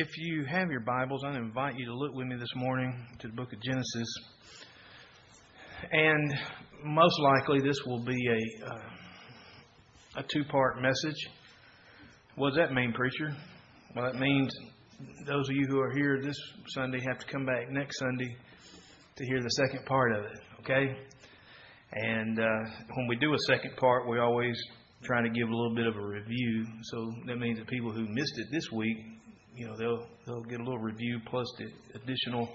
if you have your Bibles, I invite you to look with me this morning to the book of Genesis. And most likely, this will be a, uh, a two part message. What does that mean, preacher? Well, that means those of you who are here this Sunday have to come back next Sunday to hear the second part of it, okay? And uh, when we do a second part, we always try to give a little bit of a review. So that means that people who missed it this week you know they'll they'll get a little review plus the additional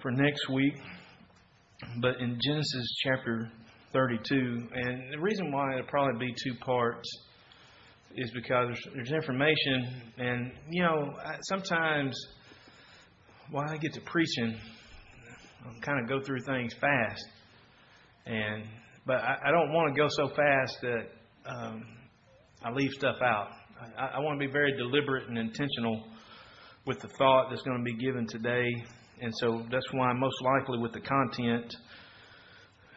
for next week. But in Genesis chapter 32, and the reason why it'll probably be two parts is because there's, there's information, and you know sometimes when I get to preaching, I kind of go through things fast, and but I, I don't want to go so fast that um, I leave stuff out. I, I want to be very deliberate and intentional with the thought that's going to be given today. And so that's why, I'm most likely, with the content,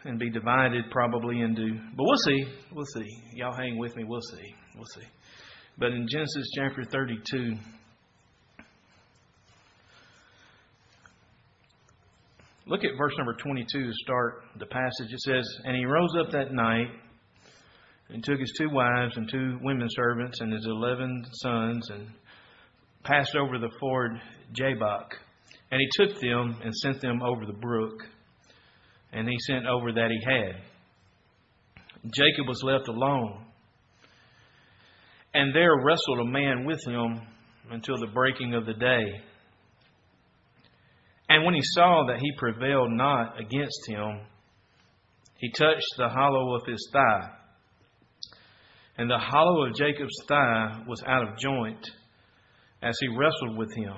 and be divided probably into. But we'll see. We'll see. Y'all hang with me. We'll see. We'll see. But in Genesis chapter 32, look at verse number 22 to start the passage. It says, And he rose up that night and took his two wives and two women servants and his eleven sons and passed over the ford Jabbok. And he took them and sent them over the brook. And he sent over that he had. Jacob was left alone. And there wrestled a man with him until the breaking of the day. And when he saw that he prevailed not against him, he touched the hollow of his thigh and the hollow of Jacob's thigh was out of joint as he wrestled with him.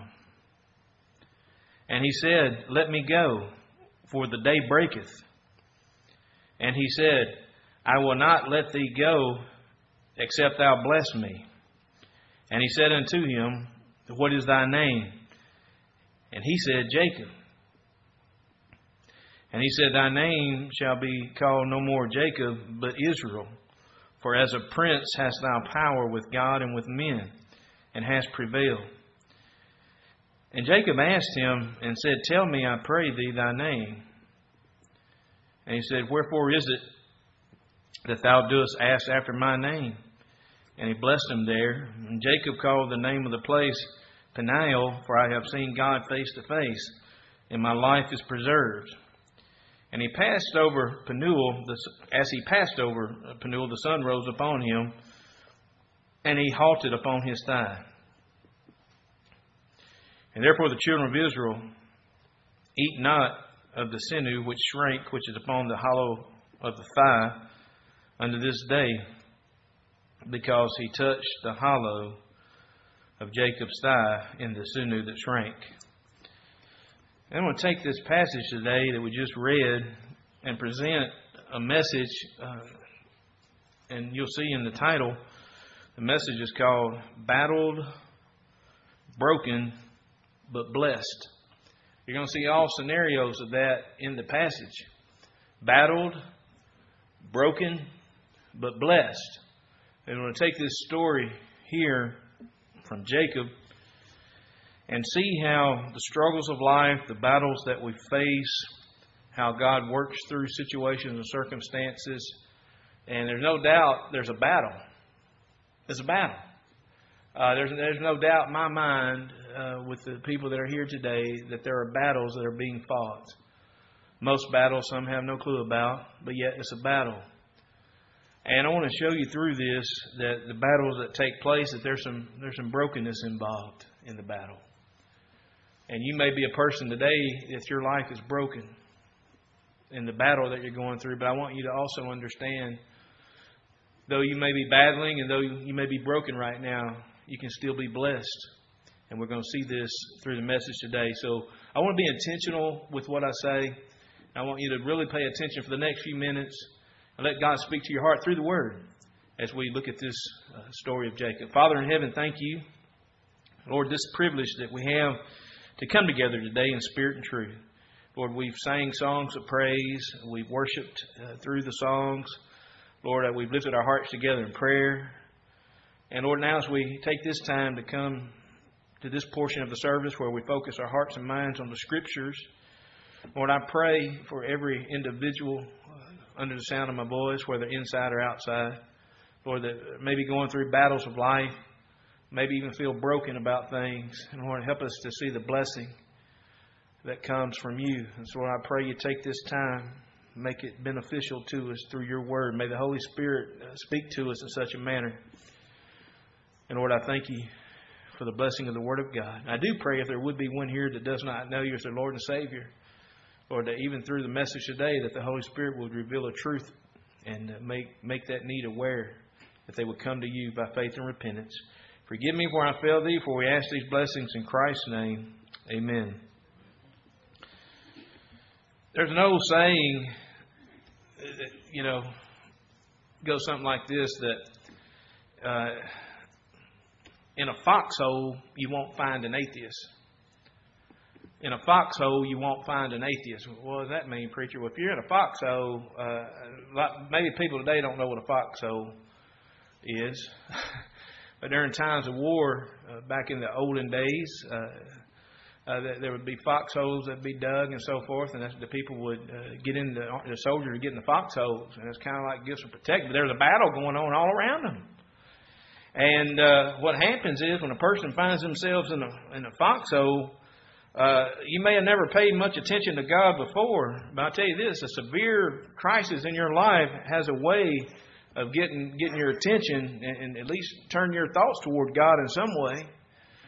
And he said, Let me go, for the day breaketh. And he said, I will not let thee go, except thou bless me. And he said unto him, What is thy name? And he said, Jacob. And he said, Thy name shall be called no more Jacob, but Israel for as a prince hast thou power with God and with men, and hast prevailed. And Jacob asked him and said, Tell me, I pray thee, thy name. And he said, Wherefore is it that thou doest ask after my name? And he blessed him there. And Jacob called the name of the place Peniel, for I have seen God face to face, and my life is preserved. And he passed over Penuel. As he passed over uh, Penuel, the sun rose upon him, and he halted upon his thigh. And therefore the children of Israel eat not of the sinew which shrank, which is upon the hollow of the thigh, unto this day, because he touched the hollow of Jacob's thigh in the sinew that shrank. I'm going to take this passage today that we just read and present a message, uh, and you'll see in the title, the message is called Battled, Broken, but Blessed. You're going to see all scenarios of that in the passage. Battled, broken, but blessed. And we're going to take this story here from Jacob and see how the struggles of life, the battles that we face, how God works through situations and circumstances. And there's no doubt there's a battle. There's a battle. Uh, there's, there's no doubt in my mind uh, with the people that are here today that there are battles that are being fought. Most battles some have no clue about, but yet it's a battle. And I want to show you through this that the battles that take place that there's some there's some brokenness involved in the battle. And you may be a person today if your life is broken in the battle that you're going through, but I want you to also understand though you may be battling and though you may be broken right now, you can still be blessed. And we're going to see this through the message today. So I want to be intentional with what I say. I want you to really pay attention for the next few minutes and let God speak to your heart through the Word as we look at this uh, story of Jacob. Father in heaven, thank you. Lord, this privilege that we have to come together today in spirit and truth. Lord, we've sang songs of praise. We've worshiped uh, through the songs. Lord, uh, we've lifted our hearts together in prayer. And Lord, now as we take this time to come to this portion of the service where we focus our hearts and minds on the Scriptures. Lord, I pray for every individual uh, under the sound of my voice, whether inside or outside. Lord, that maybe going through battles of life, maybe even feel broken about things. And Lord, help us to see the blessing that comes from you. And so, Lord, I pray you take this time, make it beneficial to us through your word. May the Holy Spirit uh, speak to us in such a manner. And Lord, I thank you for the blessing of the Word of God. I do pray if there would be one here that does not know you as their Lord and Savior, Lord, that even through the message today, that the Holy Spirit would reveal a truth and make, make that need aware that they would come to you by faith and repentance. Forgive me where I failed thee, for we ask these blessings in Christ's name. Amen. There's an old saying that, you know, goes something like this that uh, in a foxhole, you won't find an atheist in a foxhole, you won't find an atheist. What does that mean, preacher? Well, if you're in a foxhole, uh, maybe people today don't know what a foxhole is. but during times of war, uh, back in the olden days, uh, uh, there would be foxholes that would be dug and so forth, and the people would uh, get in the, the soldiers would get in the foxholes, and it's kind of like gifts of protection. But there's a battle going on all around them. And uh, what happens is when a person finds themselves in a in a foxhole, uh, you may have never paid much attention to God before, but I tell you this: a severe crisis in your life has a way of getting getting your attention and, and, at least turn your thoughts toward God in some way.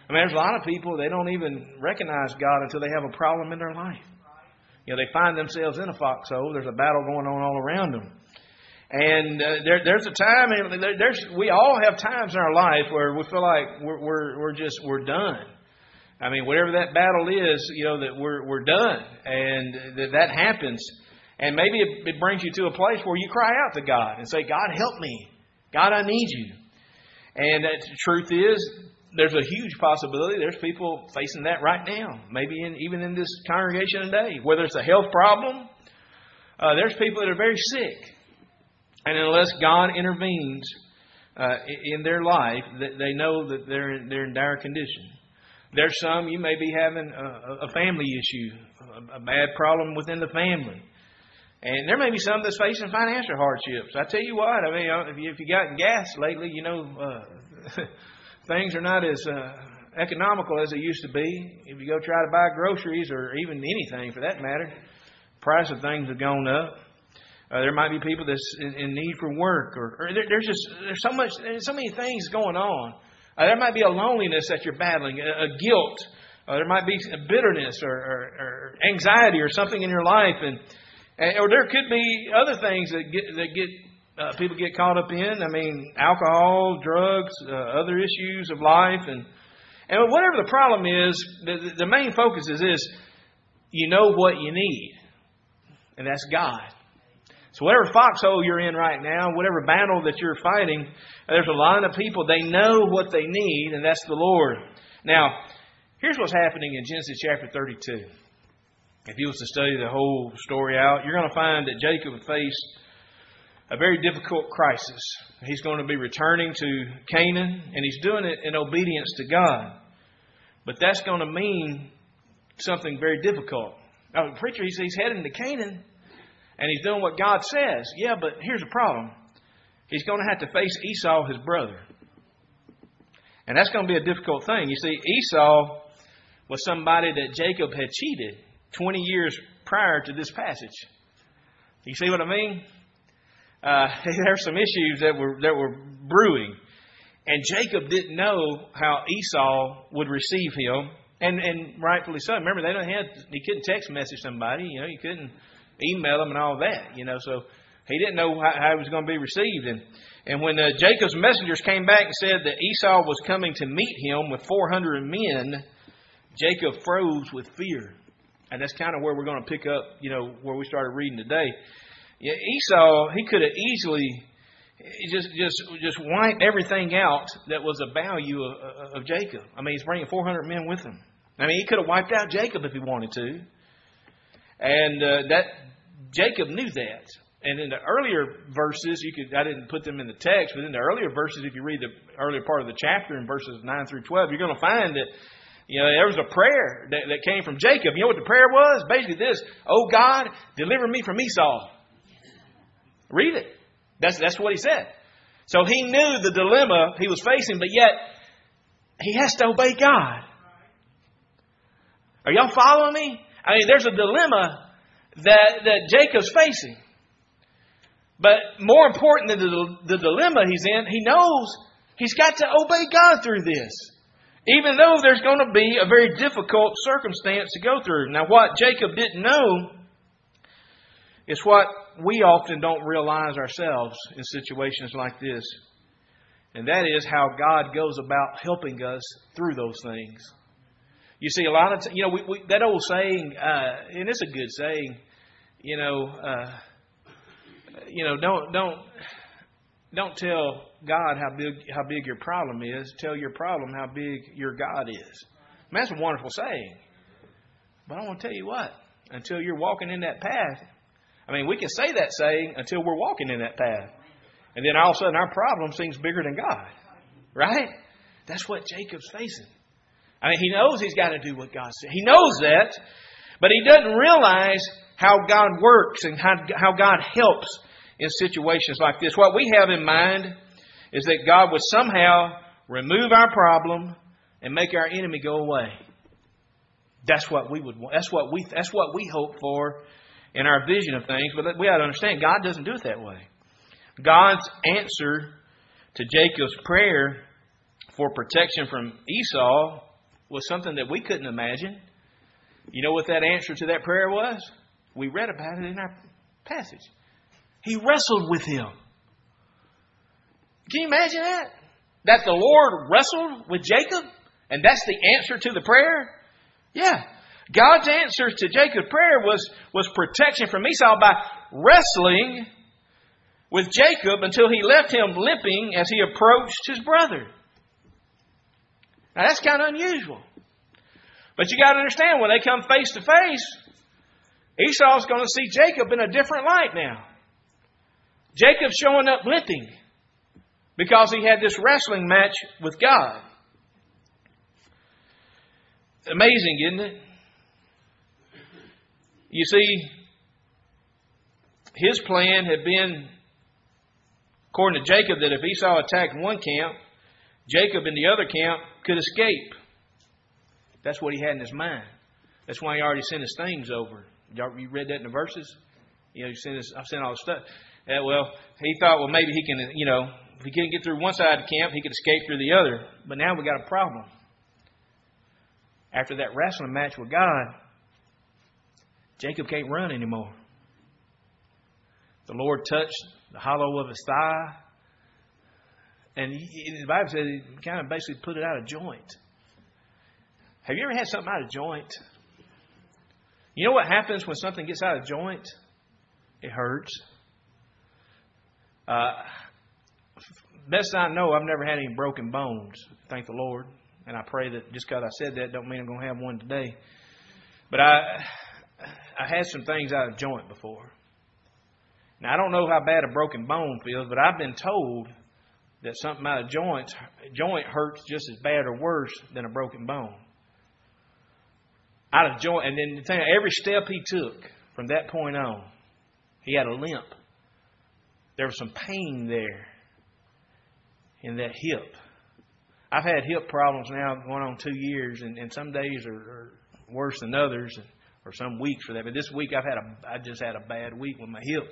I mean, there's a lot of people they don't even recognize God until they have a problem in their life. You know, they find themselves in a foxhole. There's a battle going on all around them. And uh, there, there's a time, And there, there's, we all have times in our life where we feel like we're, we're, we're just, we're done. I mean, whatever that battle is, you know, that we're, we're done. And that, that happens. And maybe it, brings you to a place where you cry out to God and say, God, help me. God, I need you. And the truth is, there's a huge possibility there's people facing that right now. Maybe in, even in this congregation today. Whether it's a health problem, uh, there's people that are very sick. And unless God intervenes uh, in their life, they know that they're in, they're in dire condition. There's some you may be having a, a family issue, a bad problem within the family. And there may be some that's facing financial hardships. I tell you what, I mean, if you, if you gotten gas lately, you know, uh, things are not as uh, economical as they used to be. If you go try to buy groceries or even anything for that matter, price of things have gone up. Uh, there might be people that's in, in need for work, or, or there, there's just there's so much, there's so many things going on. Uh, there might be a loneliness that you're battling, a, a guilt. Uh, there might be bitterness or, or, or, anxiety or something in your life, and, and or there could be other things that get that get uh, people get caught up in. I mean, alcohol, drugs, uh, other issues of life, and and whatever the problem is, the, the main focus is this: you know what you need, and that's God. So whatever foxhole you're in right now, whatever battle that you're fighting, there's a line of people, they know what they need, and that's the Lord. Now, here's what's happening in Genesis chapter 32. If you was to study the whole story out, you're going to find that Jacob faced a very difficult crisis. He's going to be returning to Canaan, and he's doing it in obedience to God. But that's going to mean something very difficult. Now, the preacher, he's, he's heading to Canaan and he's doing what God says. Yeah, but here's a problem. He's going to have to face Esau, his brother. And that's going to be a difficult thing. You see, Esau was somebody that Jacob had cheated 20 years prior to this passage. You see what I mean? Uh, there are some issues that were that were brewing, and Jacob didn't know how Esau would receive him, and and rightfully so. Remember, they don't have he couldn't text message somebody. You know, you couldn't email him and all that, you know. So he didn't know how, how it was going to be received. And, and when uh, Jacob's messengers came back and said that Esau was coming to meet him with 400 men, Jacob froze with fear. And that's kind of where we're going to pick up, you know, where we started reading today. Yeah, Esau, he could have easily just just just wiped everything out that was a value of, of Jacob. I mean, he's bringing 400 men with him. I mean, he could have wiped out Jacob if he wanted to. And uh, that Jacob knew that. And in the earlier verses, you could I didn't put them in the text, but in the earlier verses, if you read the earlier part of the chapter in verses nine through twelve, you're going to find that You know, there was a prayer that, that came from Jacob. You know what the prayer was? Basically this, Oh God, deliver me from Esau. Read it. That's, that's what he said. So he knew the dilemma he was facing, but yet he has to obey God. Are y'all following me? I mean, there's a dilemma that, that Jacob's facing. But more important than the, the dilemma he's in, he knows he's got to obey God through this. Even though there's going to be a very difficult circumstance to go through. Now, what Jacob didn't know is what we often don't realize ourselves in situations like this. And that is how God goes about helping us through those things. You see, a lot of t- you know we, we, that old saying, uh, and it's a good saying. You know, uh, you know, don't don't don't tell God how big how big your problem is. Tell your problem how big your God is. That's a wonderful saying. But I want to tell you what. Until you're walking in that path, I mean, we can say that saying until we're walking in that path. And then all of a sudden our problem seems bigger than God. Right? That's what Jacob's facing. I mean, he knows he's got to do what God said. He knows that, but he doesn't realize how God works and how, how God helps in situations like this. What we have in mind is that God would somehow remove our problem and make our enemy go away. That's what we would want. That's what we that's what we hope for in our vision of things, but we ought to understand God doesn't do it that way. God's answer to Jacob's prayer for protection from Esau was something that we couldn't imagine. You know what that answer to that prayer was? We read about it in our passage. He wrestled with him. Can you imagine that? That the Lord wrestled with Jacob? And that's the answer to the prayer? Yeah. God's answer to Jacob's prayer was, was protection from Esau by wrestling with Jacob until he left him limping as he approached his brother. Now that's kind of unusual. But you got to understand when they come face to face, Esau's going to see Jacob in a different light now. Jacob's showing up limping because he had this wrestling match with God. Amazing, isn't it? You see, his plan had been, according to Jacob, that if Esau attacked one camp, Jacob in the other camp could escape. That's what he had in his mind. That's why he already sent his things over. You read that in the verses? You know, he sent his, I've sent all the stuff. Uh, well, he thought, well, maybe he can, you know, if he couldn't get through one side of the camp, he could escape through the other. But now we got a problem. After that wrestling match with God, Jacob can't run anymore. The Lord touched the hollow of his thigh. And he, the Bible says he kind of basically put it out of joint. Have you ever had something out of joint? You know what happens when something gets out of joint? It hurts. Uh, best I know, I've never had any broken bones. Thank the Lord. And I pray that just because I said that don't mean I'm going to have one today. But I, I had some things out of joint before. Now I don't know how bad a broken bone feels, but I've been told that something out of joint joint hurts just as bad or worse than a broken bone. Out of joint, and then the thing, every step he took from that point on, he had a limp. There was some pain there in that hip. I've had hip problems now going on two years, and, and some days are, are worse than others. Or some weeks for that. But this week I've had a I just had a bad week with my hip,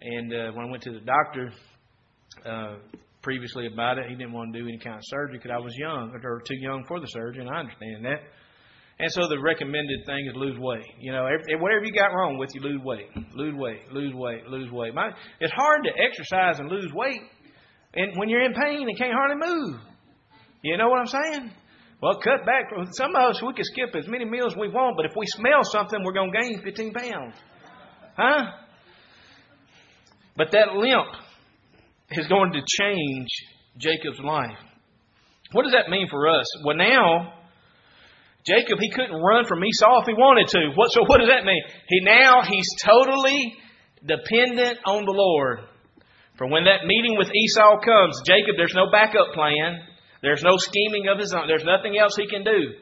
and uh, when I went to the doctor uh, previously about it, he didn't want to do any kind of surgery because I was young or too young for the surgery, and I understand that. And so the recommended thing is lose weight. You know, whatever you got wrong with you, lose weight, lose weight, lose weight, lose weight. My, it's hard to exercise and lose weight, and when you're in pain and can't hardly move. You know what I'm saying? Well, cut back. Some of us, we can skip as many meals we want, but if we smell something, we're going to gain 15 pounds. Huh? But that limp is going to change Jacob's life. What does that mean for us? Well, now, Jacob, he couldn't run from Esau if he wanted to. What, so what does that mean? He now, he's totally dependent on the Lord. For when that meeting with Esau comes, Jacob, there's no backup plan. There's no scheming of his own. There's nothing else he can do.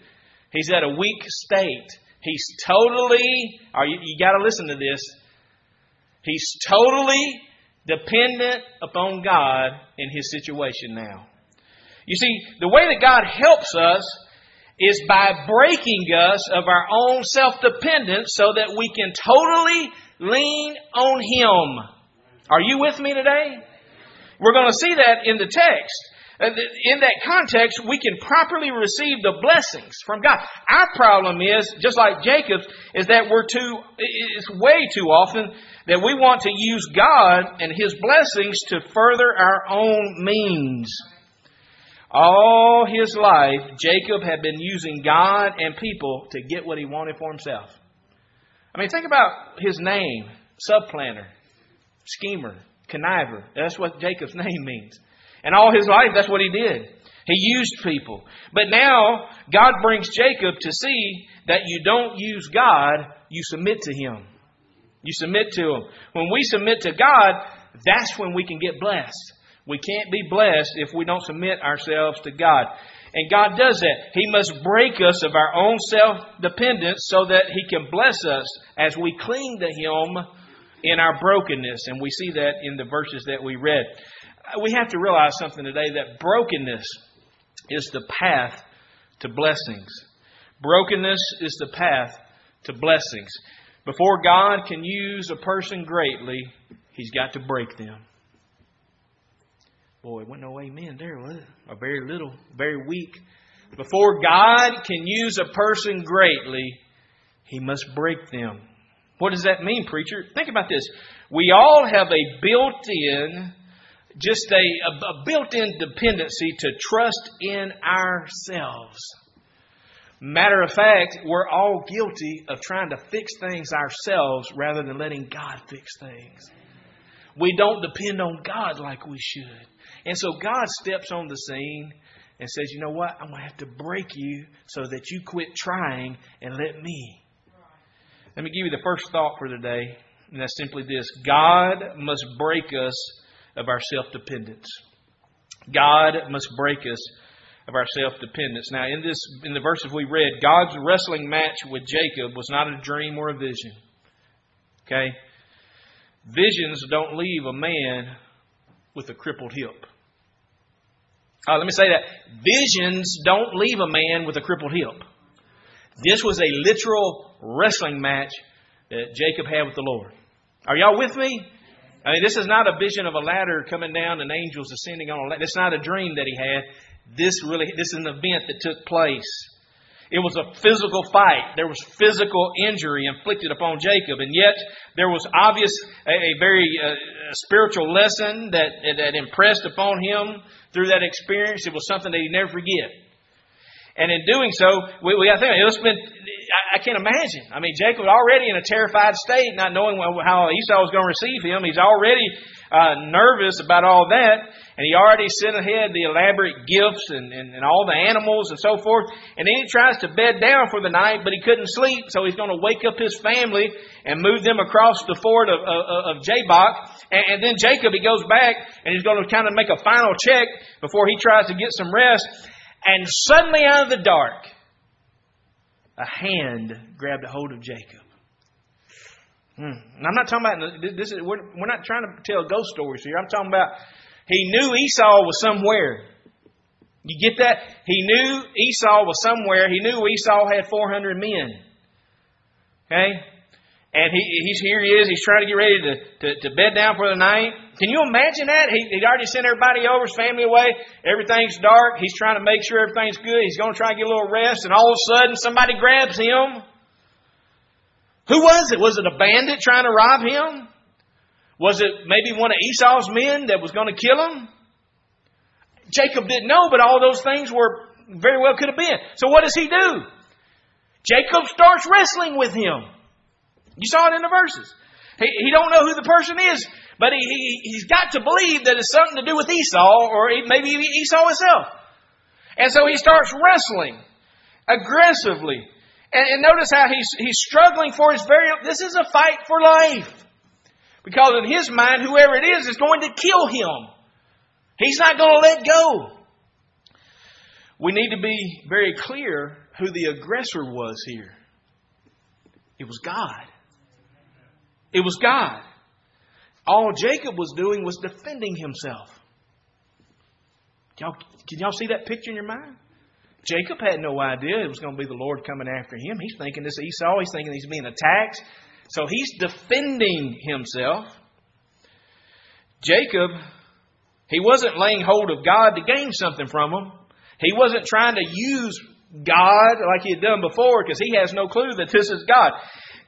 He's at a weak state. He's totally, you, you got to listen to this. He's totally dependent upon God in his situation now. You see, the way that God helps us is by breaking us of our own self dependence so that we can totally lean on Him. Are you with me today? We're going to see that in the text. In that context, we can properly receive the blessings from God. Our problem is, just like Jacob's, is that we're too, it's way too often that we want to use God and His blessings to further our own means. All his life, Jacob had been using God and people to get what he wanted for himself. I mean, think about his name supplanter, schemer, conniver. That's what Jacob's name means. And all his life, that's what he did. He used people. But now, God brings Jacob to see that you don't use God, you submit to him. You submit to him. When we submit to God, that's when we can get blessed. We can't be blessed if we don't submit ourselves to God. And God does that. He must break us of our own self dependence so that He can bless us as we cling to Him in our brokenness. And we see that in the verses that we read. We have to realize something today that brokenness is the path to blessings. Brokenness is the path to blessings. Before God can use a person greatly, He's got to break them. Boy, wasn't no amen there, was it? Or very little, very weak. Before God can use a person greatly, he must break them. What does that mean, preacher? Think about this. We all have a built in, just a, a, a built in dependency to trust in ourselves. Matter of fact, we're all guilty of trying to fix things ourselves rather than letting God fix things. We don't depend on God like we should. And so God steps on the scene and says, You know what? I'm going to have to break you so that you quit trying and let me. Let me give you the first thought for today, and that's simply this God must break us of our self dependence. God must break us of our self dependence. Now, in this, in the verses we read, God's wrestling match with Jacob was not a dream or a vision. Okay, visions don't leave a man with a crippled hip. Uh, let me say that. Visions don't leave a man with a crippled hip. This was a literal wrestling match that Jacob had with the Lord. Are y'all with me? I mean, this is not a vision of a ladder coming down and angels ascending on a ladder. It's not a dream that he had. This really, this is an event that took place. It was a physical fight. There was physical injury inflicted upon Jacob, and yet there was obvious a, a very uh, spiritual lesson that that impressed upon him through that experience. It was something that he'd never forget. And in doing so, we, we got to think it was been. I, I can't imagine. I mean, Jacob was already in a terrified state, not knowing how Esau was going to receive him. He's already uh, nervous about all that. And he already sent ahead the elaborate gifts and, and, and all the animals and so forth. And then he tries to bed down for the night, but he couldn't sleep, so he's going to wake up his family and move them across the ford of, of, of Jabbok. And, and then Jacob, he goes back and he's going to kind of make a final check before he tries to get some rest. And suddenly out of the dark, a hand grabbed a hold of Jacob. Hmm. I'm not talking about this. Is, we're, we're not trying to tell ghost stories here. I'm talking about he knew Esau was somewhere. You get that? He knew Esau was somewhere. He knew Esau had 400 men. Okay? And he, he's here he is. He's trying to get ready to, to, to bed down for the night. Can you imagine that? He, he'd already sent everybody over, his family away. Everything's dark. He's trying to make sure everything's good. He's going to try and get a little rest. And all of a sudden, somebody grabs him. Who was it? Was it a bandit trying to rob him? Was it maybe one of Esau's men that was going to kill him? Jacob didn't know, but all those things were very well could have been. So what does he do? Jacob starts wrestling with him. You saw it in the verses. He, he don't know who the person is, but he, he, he's got to believe that it's something to do with Esau or maybe Esau himself. And so he starts wrestling aggressively. And, and notice how he's, he's struggling for his very, this is a fight for life. Because in his mind, whoever it is is going to kill him. He's not going to let go. We need to be very clear who the aggressor was here. It was God. It was God. All Jacob was doing was defending himself. Y'all, can y'all see that picture in your mind? Jacob had no idea it was going to be the Lord coming after him. He's thinking this Esau. He's thinking he's being attacked. So he's defending himself. Jacob, he wasn't laying hold of God to gain something from him. He wasn't trying to use God like he had done before because he has no clue that this is God.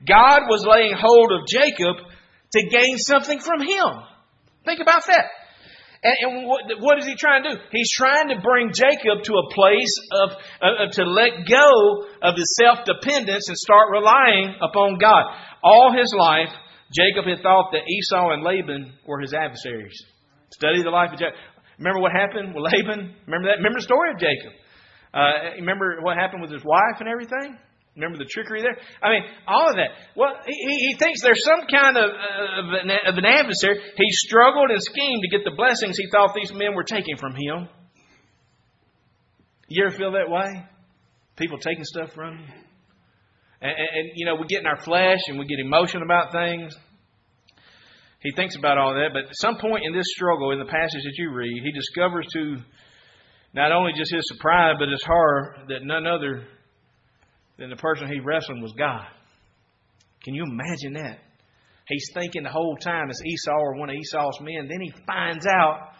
God was laying hold of Jacob to gain something from him. Think about that. And, and what, what is he trying to do? He's trying to bring Jacob to a place of, uh, to let go of his self dependence and start relying upon God. All his life, Jacob had thought that Esau and Laban were his adversaries. Study the life of Jacob. Remember what happened with Laban? Remember that? Remember the story of Jacob? Uh, remember what happened with his wife and everything? Remember the trickery there? I mean, all of that. Well, he, he thinks there's some kind of, of, an, of an adversary. He struggled and schemed to get the blessings he thought these men were taking from him. You ever feel that way? People taking stuff from you? And, and, and, you know, we get in our flesh and we get emotional about things. He thinks about all that, but at some point in this struggle, in the passage that you read, he discovers to not only just his surprise, but his horror that none other then the person he wrestling was God. Can you imagine that? He's thinking the whole time it's Esau or one of Esau's men. Then he finds out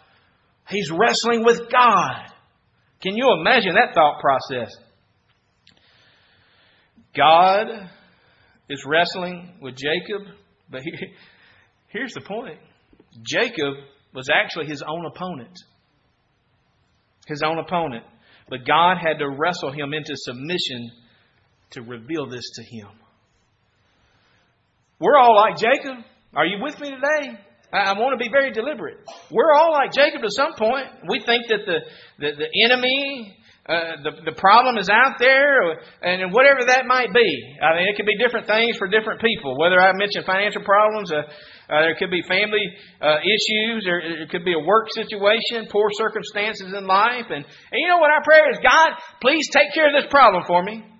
he's wrestling with God. Can you imagine that thought process? God is wrestling with Jacob, but here's the point Jacob was actually his own opponent. His own opponent. But God had to wrestle him into submission to reveal this to him. We're all like Jacob. Are you with me today? I, want to be very deliberate. We're all like Jacob to some point. We think that the, the, the enemy, uh, the, the problem is out there, and whatever that might be. I mean, it could be different things for different people. Whether I mention financial problems, uh, uh, there could be family uh, issues, or it could be a work situation, poor circumstances in life. And, and you know what our prayer is? God, please take care of this problem for me.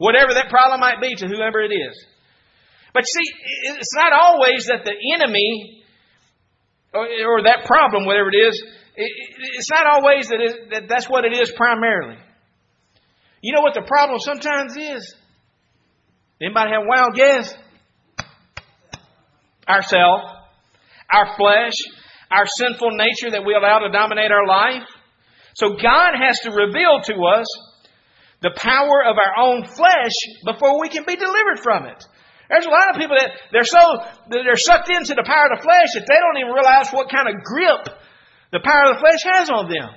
Whatever that problem might be to whoever it is. But see, it's not always that the enemy or, that problem, whatever it is, it's not always that, that's what it is primarily. You know what the problem sometimes is? Anybody have a wild guess? Ourself, our flesh, our sinful nature that we allow to dominate our life. So God has to reveal to us the power of our own flesh before we can be delivered from it. There's a lot of people that they're so they're sucked into the power of the flesh that they don't even realize what kind of grip the power of the flesh has on them.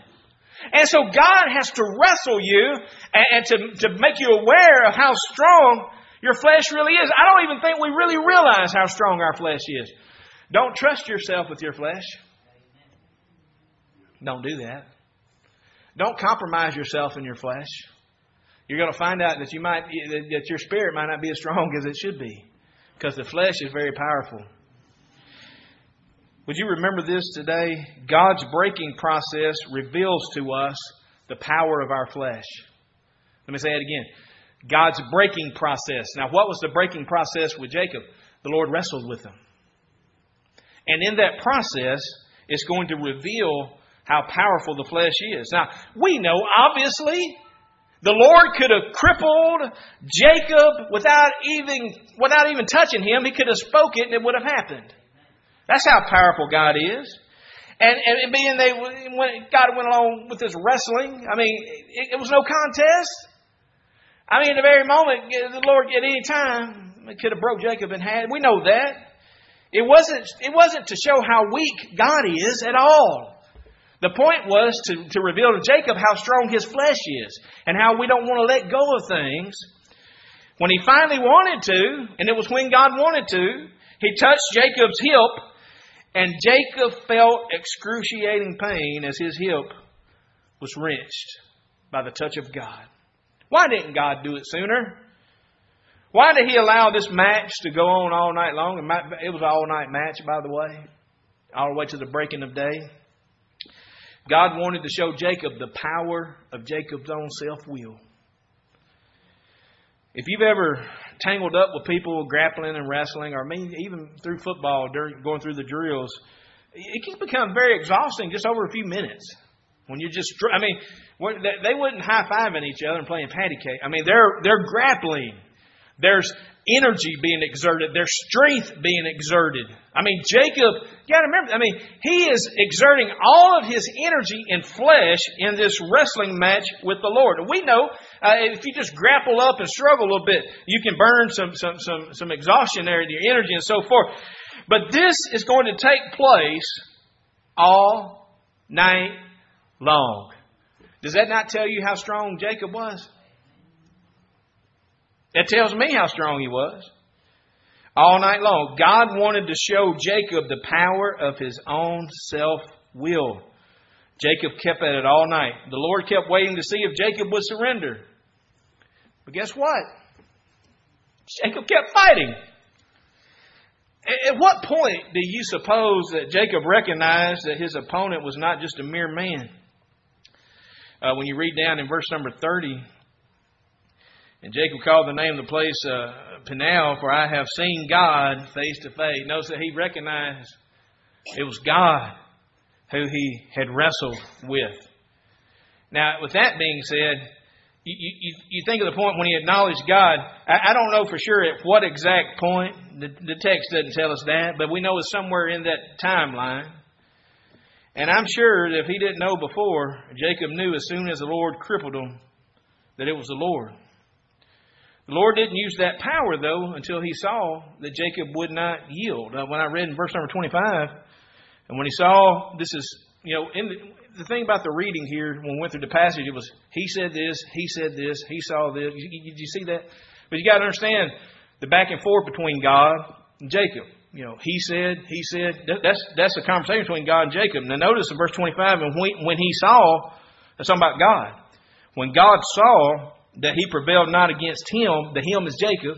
And so God has to wrestle you and, and to, to make you aware of how strong your flesh really is. I don't even think we really realize how strong our flesh is. Don't trust yourself with your flesh. Don't do that. Don't compromise yourself in your flesh you're going to find out that you might that your spirit might not be as strong as it should be because the flesh is very powerful. Would you remember this today? God's breaking process reveals to us the power of our flesh. Let me say it again. God's breaking process. Now, what was the breaking process with Jacob? The Lord wrestled with him. And in that process, it's going to reveal how powerful the flesh is. Now, we know, obviously, the Lord could have crippled Jacob without even, without even touching him. He could have spoke it and it would have happened. That's how powerful God is. And, and being they, when God went along with this wrestling, I mean, it, it was no contest. I mean, at the very moment, the Lord at any time could have broke Jacob in half. We know that. It wasn't, it wasn't to show how weak God is at all. The point was to, to reveal to Jacob how strong his flesh is and how we don't want to let go of things. When he finally wanted to, and it was when God wanted to, he touched Jacob's hip, and Jacob felt excruciating pain as his hip was wrenched by the touch of God. Why didn't God do it sooner? Why did he allow this match to go on all night long? It was an all night match, by the way, all the way to the breaking of day. God wanted to show Jacob the power of Jacob's own self will. If you've ever tangled up with people grappling and wrestling, or even through football, during going through the drills, it can become very exhausting just over a few minutes. When you're just, I mean, they wouldn't high fiving each other and playing patty cake. I mean, they're they're grappling. There's energy being exerted. There's strength being exerted. I mean, Jacob, you got to remember, I mean, he is exerting all of his energy and flesh in this wrestling match with the Lord. We know uh, if you just grapple up and struggle a little bit, you can burn some, some, some, some exhaustion there in your energy and so forth. But this is going to take place all night long. Does that not tell you how strong Jacob was? That tells me how strong he was. All night long. God wanted to show Jacob the power of his own self will. Jacob kept at it all night. The Lord kept waiting to see if Jacob would surrender. But guess what? Jacob kept fighting. At what point do you suppose that Jacob recognized that his opponent was not just a mere man? Uh, when you read down in verse number 30, and Jacob called the name of the place uh, Peniel, for I have seen God face to face. Notice that he recognized it was God who he had wrestled with. Now, with that being said, you, you, you think of the point when he acknowledged God. I, I don't know for sure at what exact point. The, the text doesn't tell us that, but we know it's somewhere in that timeline. And I'm sure that if he didn't know before, Jacob knew as soon as the Lord crippled him that it was the Lord. The Lord didn't use that power, though, until he saw that Jacob would not yield. Uh, when I read in verse number 25, and when he saw, this is, you know, in the, the thing about the reading here, when we went through the passage, it was, he said this, he said this, he saw this. Did you, you see that? But you got to understand the back and forth between God and Jacob. You know, he said, he said, that's, that's the conversation between God and Jacob. Now notice in verse 25, and when, when he saw, that's talking about God. When God saw that he prevailed not against him, the him is Jacob,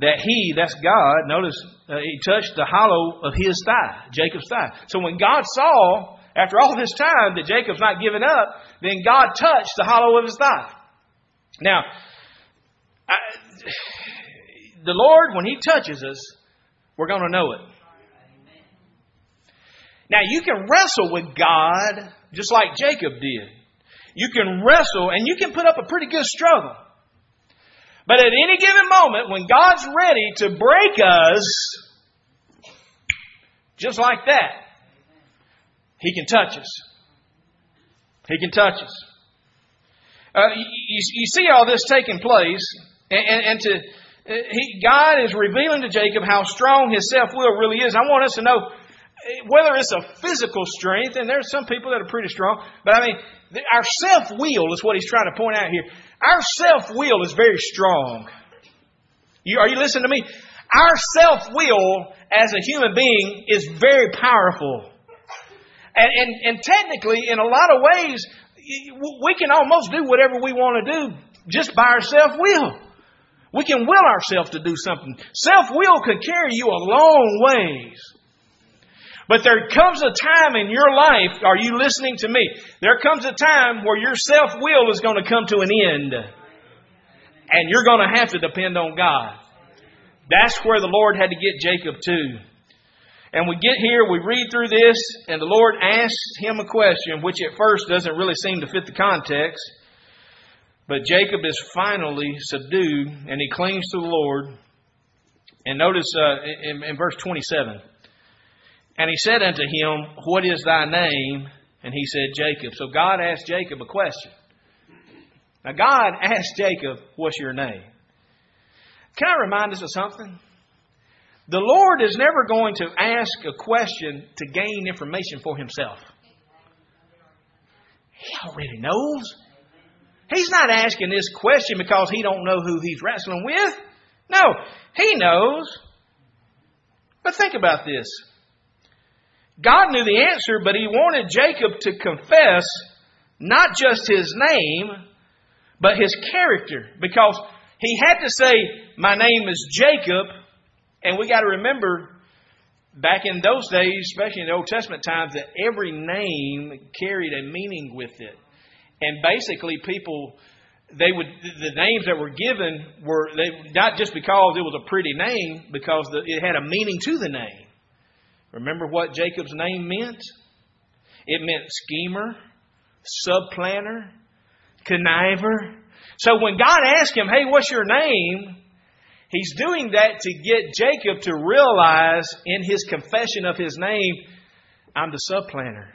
that he, that's God, notice uh, he touched the hollow of his thigh, Jacob's thigh. So when God saw, after all this time, that Jacob's not giving up, then God touched the hollow of his thigh. Now, I, the Lord, when he touches us, we're going to know it. Now, you can wrestle with God just like Jacob did. You can wrestle and you can put up a pretty good struggle. But at any given moment, when God's ready to break us, just like that, He can touch us. He can touch us. Uh, you, you, see all this taking place, and, and, and to uh, he, God is revealing to Jacob how strong his self will really is. I want us to know whether it's a physical strength, and there's some people that are pretty strong, but I mean, our self will is what he's trying to point out here. Our self will is very strong. You, are you listening to me? Our self will as a human being is very powerful. And, and, and technically, in a lot of ways, we can almost do whatever we want to do just by our self will. We can will ourselves to do something. Self will could carry you a long ways. But there comes a time in your life, are you listening to me? There comes a time where your self will is going to come to an end. And you're going to have to depend on God. That's where the Lord had to get Jacob to. And we get here, we read through this, and the Lord asks him a question, which at first doesn't really seem to fit the context. But Jacob is finally subdued, and he clings to the Lord. And notice uh, in, in verse 27. And he said unto him, What is thy name? And he said, Jacob. So God asked Jacob a question. Now, God asked Jacob, What's your name? Can I remind us of something? The Lord is never going to ask a question to gain information for himself. He already knows. He's not asking this question because he don't know who he's wrestling with. No, he knows. But think about this. God knew the answer, but he wanted Jacob to confess not just his name, but his character. Because he had to say, My name is Jacob. And we got to remember, back in those days, especially in the Old Testament times, that every name carried a meaning with it. And basically, people they would the names that were given were they, not just because it was a pretty name, because the, it had a meaning to the name. Remember what Jacob's name meant? It meant schemer, supplanter, conniver. So when God asked him, "Hey, what's your name?" He's doing that to get Jacob to realize in his confession of his name, I'm the supplanter.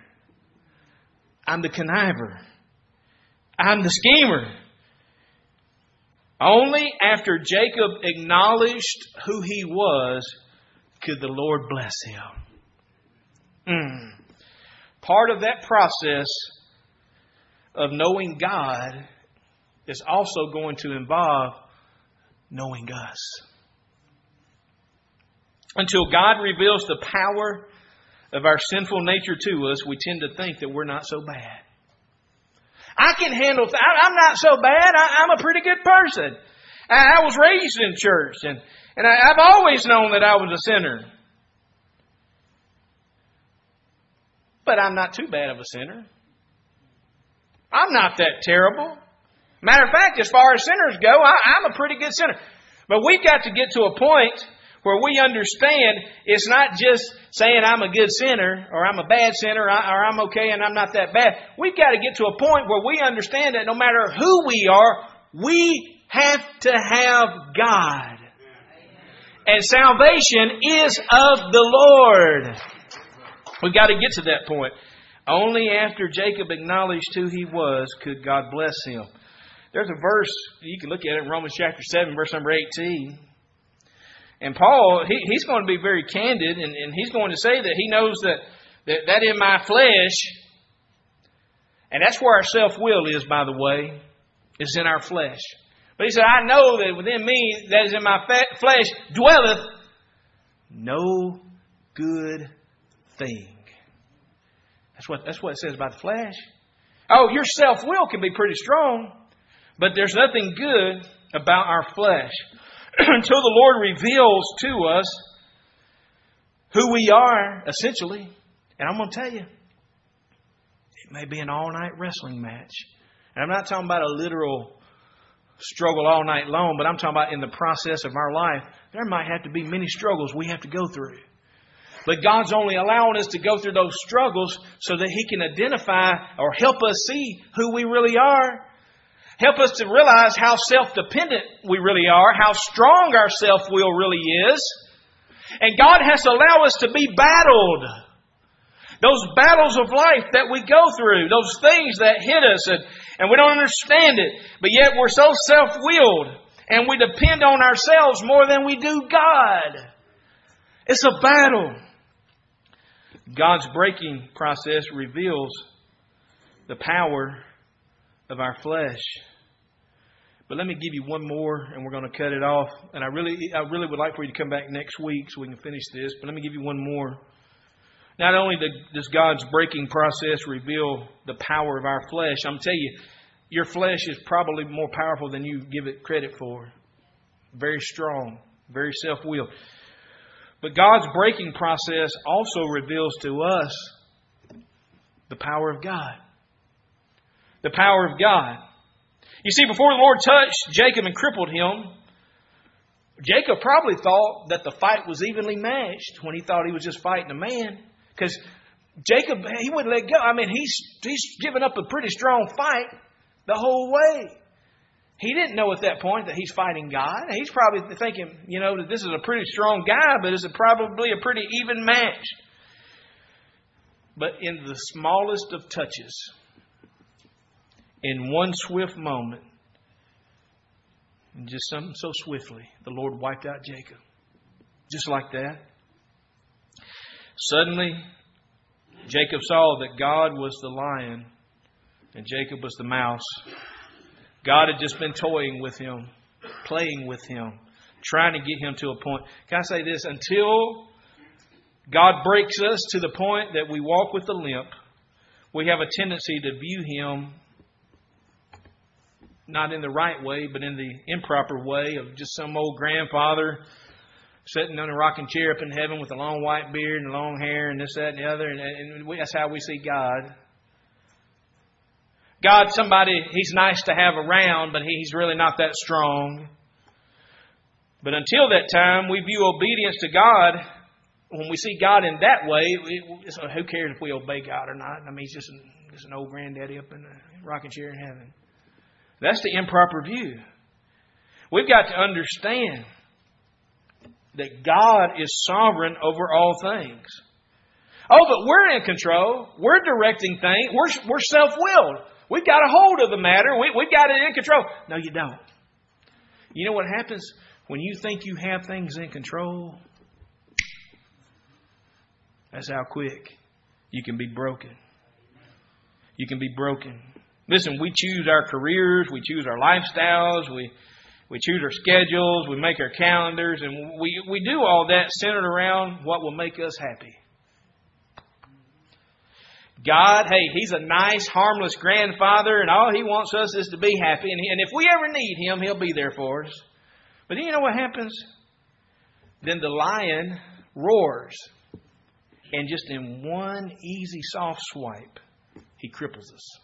I'm the conniver. I'm the schemer. Only after Jacob acknowledged who he was could the Lord bless him. Mm. Part of that process of knowing God is also going to involve knowing us. Until God reveals the power of our sinful nature to us, we tend to think that we're not so bad. I can handle. Th- I'm not so bad. I, am a pretty good person. I, I, was raised in church, and and I, I've always known that I was a sinner. But I'm not too bad of a sinner. I'm not that terrible. Matter of fact, as far as sinners go, I, I'm a pretty good sinner. But we've got to get to a point where we understand it's not just saying I'm a good sinner or I'm a bad sinner or I'm okay and I'm not that bad. We've got to get to a point where we understand that no matter who we are, we have to have God. And salvation is of the Lord. We've got to get to that point. Only after Jacob acknowledged who he was could God bless him. There's a verse, you can look at it in Romans chapter 7, verse number 18. And Paul, he, he's going to be very candid, and, and he's going to say that he knows that, that, that in my flesh, and that's where our self will is, by the way, is in our flesh. But he said, I know that within me, that is in my flesh, dwelleth no good thing. That's what, that's what it says about the flesh. Oh, your self will can be pretty strong, but there's nothing good about our flesh. until the Lord reveals to us who we are, essentially. And I'm going to tell you, it may be an all night wrestling match. And I'm not talking about a literal struggle all night long, but I'm talking about in the process of our life, there might have to be many struggles we have to go through. But God's only allowing us to go through those struggles so that He can identify or help us see who we really are Help us to realize how self dependent we really are, how strong our self will really is. And God has to allow us to be battled. Those battles of life that we go through, those things that hit us, and, and we don't understand it, but yet we're so self willed and we depend on ourselves more than we do God. It's a battle. God's breaking process reveals the power of our flesh. But let me give you one more, and we're going to cut it off. And I really, I really would like for you to come back next week so we can finish this. But let me give you one more. Not only does God's breaking process reveal the power of our flesh, I'm telling you, your flesh is probably more powerful than you give it credit for. Very strong, very self willed. But God's breaking process also reveals to us the power of God. The power of God. You see, before the Lord touched Jacob and crippled him, Jacob probably thought that the fight was evenly matched when he thought he was just fighting a man. Because Jacob, he wouldn't let go. I mean, he's, he's given up a pretty strong fight the whole way. He didn't know at that point that he's fighting God. He's probably thinking, you know, that this is a pretty strong guy, but it's probably a pretty even match. But in the smallest of touches, in one swift moment, and just something so swiftly, the Lord wiped out Jacob. Just like that. Suddenly, Jacob saw that God was the lion and Jacob was the mouse. God had just been toying with him, playing with him, trying to get him to a point. Can I say this? Until God breaks us to the point that we walk with a limp, we have a tendency to view him not in the right way, but in the improper way of just some old grandfather sitting on a rocking chair up in heaven with a long white beard and long hair and this, that, and the other. And, and we, that's how we see God. God, somebody He's nice to have around, but He's really not that strong. But until that time, we view obedience to God. When we see God in that way, uh, who cares if we obey God or not? I mean, He's just an, just an old granddaddy up in a rocking chair in heaven. That's the improper view. We've got to understand that God is sovereign over all things. Oh, but we're in control. We're directing things. We're, we're self willed. We've got a hold of the matter. We, we've got it in control. No, you don't. You know what happens when you think you have things in control? That's how quick you can be broken. You can be broken. Listen, we choose our careers, we choose our lifestyles, we we choose our schedules, we make our calendars, and we, we do all that centered around what will make us happy. God, hey, He's a nice, harmless grandfather, and all He wants us is to be happy. And, and if we ever need Him, He'll be there for us. But then you know what happens? Then the lion roars, and just in one easy, soft swipe, He cripples us.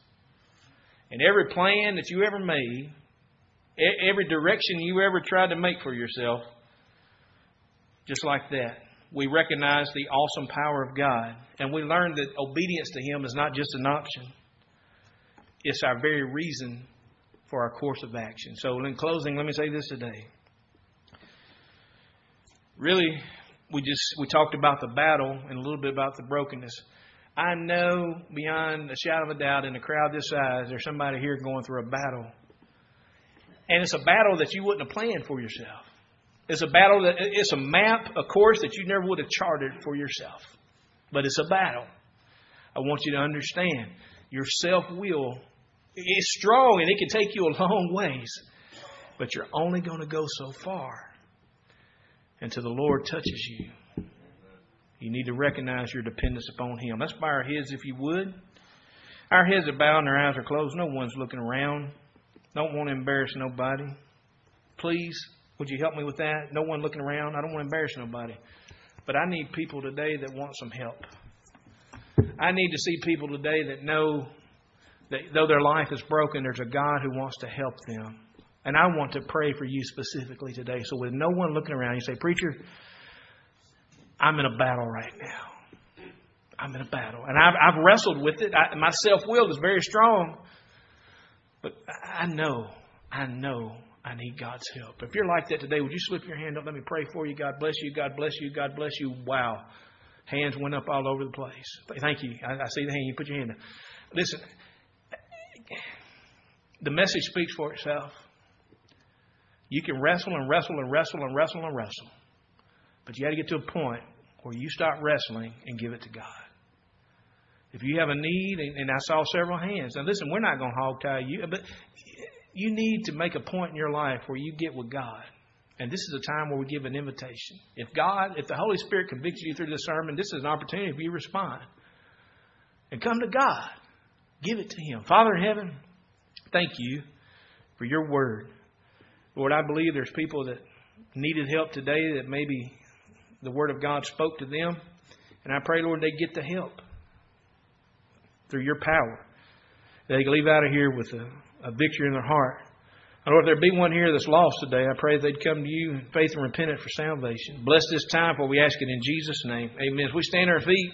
And every plan that you ever made every direction you ever tried to make for yourself, just like that. We recognize the awesome power of God, and we learn that obedience to Him is not just an option, it's our very reason for our course of action. So, in closing, let me say this today. Really, we just we talked about the battle and a little bit about the brokenness. I know beyond a shadow of a doubt in a crowd this size, there's somebody here going through a battle and it's a battle that you wouldn't have planned for yourself. It's a battle that it's a map, a course that you never would have charted for yourself. But it's a battle. I want you to understand your self will is strong and it can take you a long ways. But you're only going to go so far until the Lord touches you. You need to recognize your dependence upon Him. Let's bow our heads if you would. Our heads are bowed and our eyes are closed. No one's looking around. Don't want to embarrass nobody. Please, would you help me with that? No one looking around. I don't want to embarrass nobody. But I need people today that want some help. I need to see people today that know that though their life is broken, there's a God who wants to help them. And I want to pray for you specifically today. So, with no one looking around, you say, Preacher, I'm in a battle right now. I'm in a battle. And I've, I've wrestled with it. I, my self will is very strong. But I know, I know I need God's help. If you're like that today, would you slip your hand up? Let me pray for you. God bless you. God bless you. God bless you. Wow. Hands went up all over the place. Thank you. I, I see the hand. You put your hand up. Listen, the message speaks for itself. You can wrestle and wrestle and wrestle and wrestle and wrestle. But you got to get to a point where you stop wrestling and give it to God. If you have a need, and I saw several hands. Now, listen, we're not going to hog tie you, but you need to make a point in your life where you get with God. And this is a time where we give an invitation. If God, if the Holy Spirit convicts you through this sermon, this is an opportunity for you to respond. And come to God. Give it to Him. Father in heaven, thank you for your word. Lord, I believe there's people that needed help today that maybe the word of God spoke to them. And I pray, Lord, they get the help through your power. They can leave out of here with a, a victory in their heart. And Lord, if there be one here that's lost today, I pray they'd come to you in faith and repentance for salvation. Bless this time for we ask it in Jesus' name. Amen. As we stand on our feet,